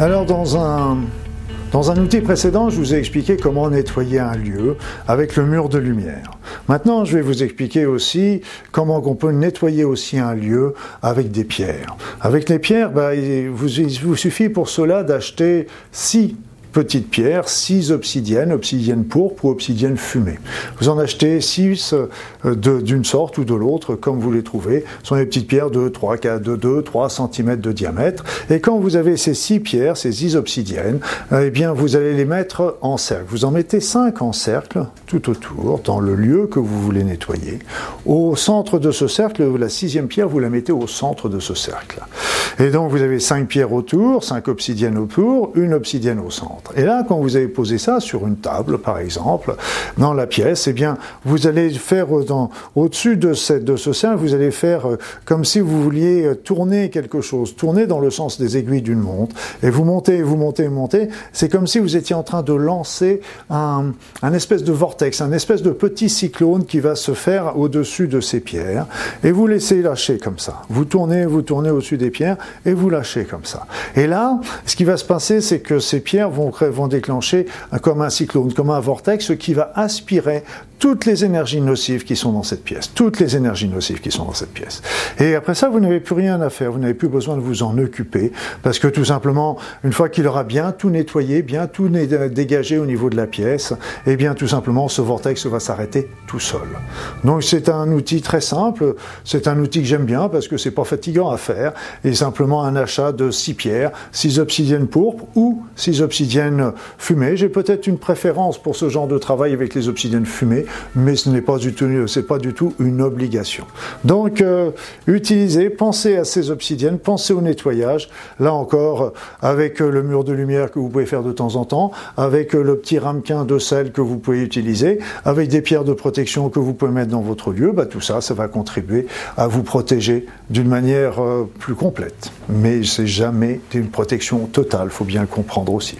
Alors dans un, outil précédent, je vous ai expliqué comment nettoyer un lieu avec le mur de lumière. Maintenant, je vais vous expliquer aussi comment on peut nettoyer aussi un lieu avec des pierres. Avec les pierres, bah, il, vous, vous suffit pour cela d'acheter six petites pierres, 6 obsidiennes, obsidienne pourpre ou obsidienne fumée. Vous en achetez 6 euh, d'une sorte ou de l'autre, comme vous les trouvez. Ce sont des petites pierres de 3, 4, de 2, 3 cm de diamètre. Et quand vous avez ces 6 pierres, ces 6 obsidiennes, eh bien, vous allez les mettre en cercle. Vous en mettez 5 en cercle, tout autour, dans le lieu que vous voulez nettoyer. Au centre de ce cercle, la sixième pierre, vous la mettez au centre de ce cercle. Et donc, vous avez 5 pierres autour, 5 obsidiennes autour, une obsidienne au centre. Et là, quand vous avez posé ça sur une table, par exemple, dans la pièce, eh bien, vous allez faire au-dessus de, de ce cercle, vous allez faire euh, comme si vous vouliez euh, tourner quelque chose, tourner dans le sens des aiguilles d'une montre, et vous montez, vous montez, vous montez. C'est comme si vous étiez en train de lancer un, un espèce de vortex, un espèce de petit cyclone qui va se faire au-dessus de ces pierres, et vous laissez lâcher comme ça. Vous tournez, vous tournez au-dessus des pierres, et vous lâchez comme ça. Et là, ce qui va se passer, c'est que ces pierres vont vont déclencher comme un cyclone, comme un vortex qui va aspirer toutes les énergies nocives qui sont dans cette pièce, toutes les énergies nocives qui sont dans cette pièce. Et après ça, vous n'avez plus rien à faire, vous n'avez plus besoin de vous en occuper, parce que tout simplement, une fois qu'il aura bien tout nettoyé, bien tout dégagé au niveau de la pièce, et eh bien tout simplement, ce vortex va s'arrêter tout seul. Donc c'est un outil très simple, c'est un outil que j'aime bien parce que c'est pas fatigant à faire, et simplement un achat de six pierres, six obsidiennes pourpres ou six obsidiennes fumées. J'ai peut-être une préférence pour ce genre de travail avec les obsidiennes fumées, mais ce n'est pas du tout, c'est pas du tout une obligation. Donc, euh, utilisez, pensez à ces obsidiennes, pensez au nettoyage. Là encore, avec le mur de lumière que vous pouvez faire de temps en temps, avec le petit ramequin de sel que vous pouvez utiliser, avec des pierres de protection que vous pouvez mettre dans votre lieu, bah, tout ça, ça va contribuer à vous protéger d'une manière euh, plus complète. Mais c'est jamais une protection totale, faut bien le comprendre aussi.